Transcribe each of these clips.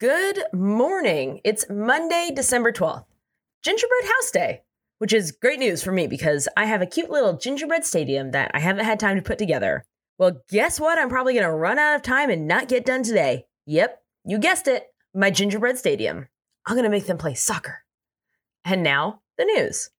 Good morning. It's Monday, December 12th, Gingerbread House Day, which is great news for me because I have a cute little gingerbread stadium that I haven't had time to put together. Well, guess what? I'm probably going to run out of time and not get done today. Yep, you guessed it, my gingerbread stadium. I'm going to make them play soccer. And now, the news.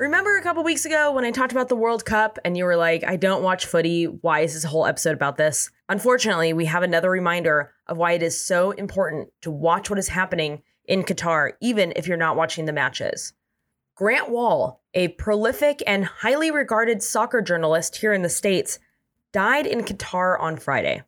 Remember a couple weeks ago when I talked about the World Cup and you were like, I don't watch footy. Why is this whole episode about this? Unfortunately, we have another reminder of why it is so important to watch what is happening in Qatar, even if you're not watching the matches. Grant Wahl, a prolific and highly regarded soccer journalist here in the States, died in Qatar on Friday.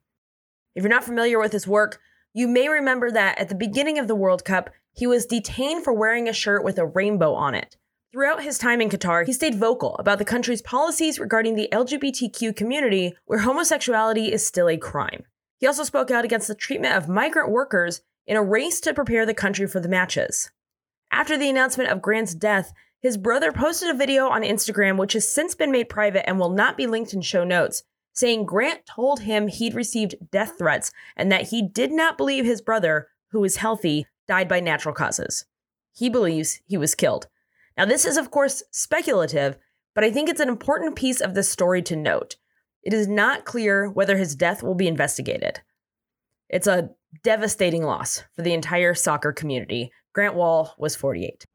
If you're not familiar with his work, you may remember that at the beginning of the World Cup, he was detained for wearing a shirt with a rainbow on it. Throughout his time in Qatar, he stayed vocal about the country's policies regarding the LGBTQ community, where homosexuality is still a crime. He also spoke out against the treatment of migrant workers in a race to prepare the country for the matches. After the announcement of Grant's death, his brother posted a video on Instagram, which has since been made private and will not be linked in show notes, saying Grant told him he'd received death threats and that he did not believe his brother, who is healthy, died by natural causes. He believes he was killed. Now, this is, of course, speculative, but I think it's an important piece of the story to note. It is not clear whether his death will be investigated. It's a devastating loss for the entire soccer community. Grant Wahl was 48.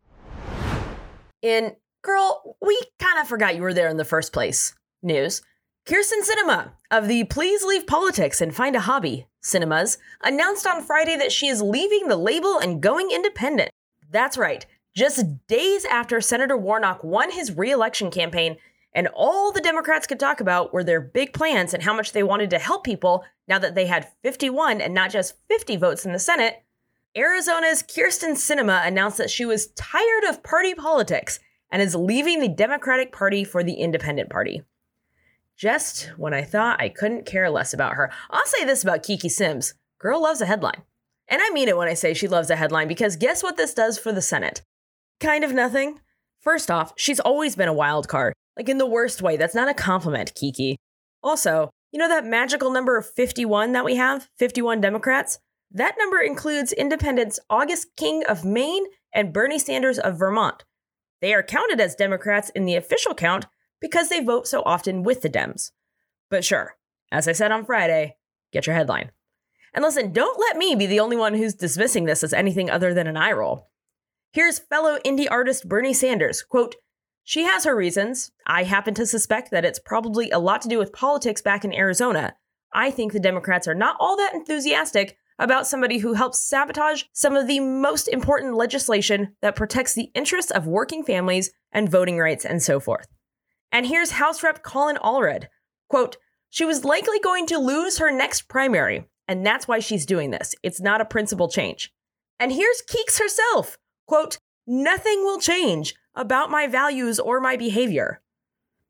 In Girl, we kind of forgot you were there in the first place. News. Kyrsten Sinema of the Please Leave Politics and Find a Hobby cinemas announced on Friday that she is leaving the label and going independent. That's right. Just days after Senator Warnock won his reelection campaign, and all the Democrats could talk about were their big plans and how much they wanted to help people now that they had 51 and not just 50 votes in the Senate, Arizona's Kyrsten Sinema announced that she was tired of party politics and is leaving the Democratic Party for the Independent Party. Just when I thought I couldn't care less about her. I'll say this about Kiki Sims girl loves a headline. And I mean it when I say she loves a headline because guess what this does for the Senate? Kind of nothing. First off, she's always been a wild card. Like in the worst way. That's not a compliment, Kiki. Also, you know that magical number of 51 that we have? 51 Democrats? That number includes independents Angus King of Maine and Bernie Sanders of Vermont. They are counted as Democrats in the official count because they vote so often with the Dems. But sure, as I said on Friday, get your headline. And listen, don't let me be the only one who's dismissing this as anything other than an eye roll. Here's fellow indie artist Bernie Sanders. Quote, she has her reasons. I happen to suspect that it's probably a lot to do with politics back in Arizona. I think the Democrats are not all that enthusiastic about somebody who helps sabotage some of the most important legislation that protects the interests of working families and voting rights and so forth. And here's House Rep Colin Allred. Quote, she was likely going to lose her next primary, and that's why she's doing this. It's not a principle change. And here's Keeks herself. Quote, nothing will change about my values or my behavior.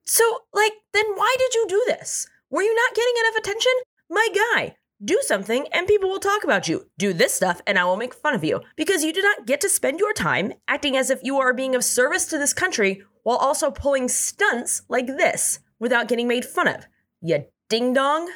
So, like, then why did you do this? Were you not getting enough attention? My guy, do something and people will talk about you. Do this stuff and I will make fun of you because you do not get to spend your time acting as if you are being of service to this country while also pulling stunts like this without getting made fun of. You ding dong.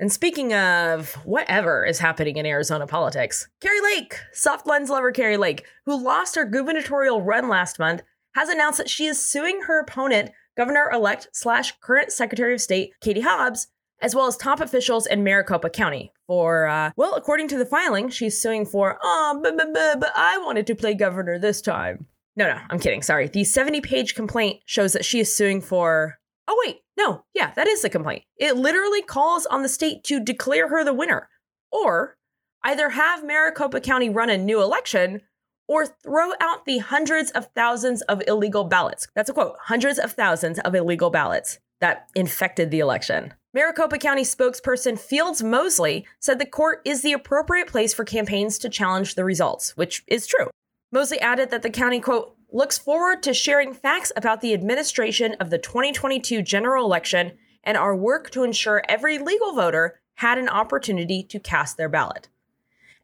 And speaking of whatever is happening in Arizona politics, Kari Lake, soft lens lover Kari Lake, who lost her gubernatorial run last month, has announced that she is suing her opponent, Governor elect slash current Secretary of State Katie Hobbs, as well as top officials in Maricopa County for, uh, well, according to the filing, she's suing for, oh, but, but, but, but I wanted to play governor this time. No, no, I'm kidding. Sorry. The 70 page complaint shows that she is suing for Oh, wait, no, yeah, that is the complaint. It literally calls on the state to declare her the winner, or either have Maricopa County run a new election or throw out the hundreds of thousands of illegal ballots. That's a quote hundreds of thousands of illegal ballots that infected the election. Maricopa County spokesperson Fields Moseley said the court is the appropriate place for campaigns to challenge the results, which is true. Moseley added that the county, quote, looks forward to sharing facts about the administration of the 2022 general election and our work to ensure every legal voter had an opportunity to cast their ballot.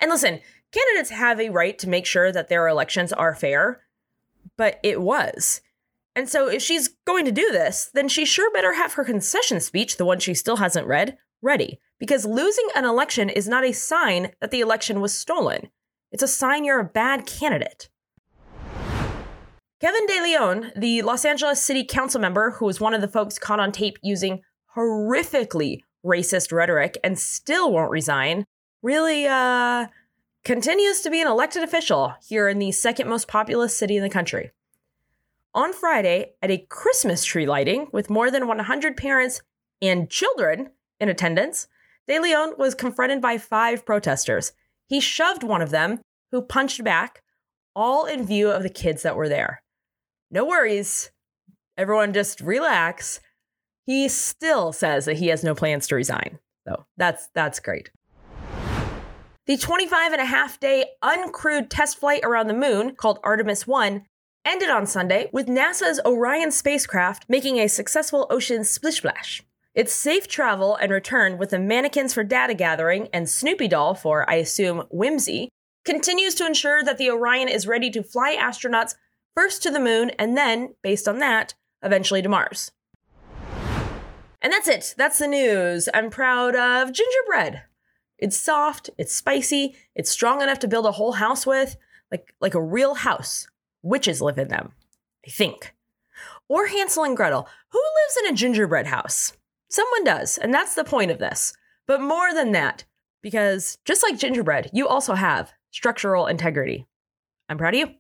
And listen, candidates have a right to make sure that their elections are fair, but it was. And so if she's going to do this, then she sure better have her concession speech, the one she still hasn't read, ready. Because losing an election is not a sign that the election was stolen. It's a sign you're a bad candidate. Kevin De Leon, the Los Angeles City Council member who was one of the folks caught on tape using horrifically racist rhetoric and still won't resign, really uh, continues to be an elected official here in the second most populous city in the country. On Friday, at a Christmas tree lighting with more than 100 parents and children in attendance, De Leon was confronted by five protesters. He shoved one of them, who punched back, all in view of the kids that were there. No worries. Everyone just relax. He still says that he has no plans to resign. So that's that's great. The 25 and a half day uncrewed test flight around the moon, called Artemis 1, ended on Sunday with NASA's Orion spacecraft making a successful ocean splish splash. Its safe travel and return with the mannequins for data gathering and Snoopy doll for, I assume, whimsy, continues to ensure that the Orion is ready to fly astronauts first to the moon and then, based on that, eventually to Mars. And that's it. That's the news. I'm proud of gingerbread. It's soft, it's spicy, it's strong enough to build a whole house with, like like a real house. Witches live in them, I think. Or Hansel and Gretel. Who lives in a gingerbread house? Someone does, and that's the point of this. But more than that, because just like gingerbread, you also have structural integrity. I'm proud of you.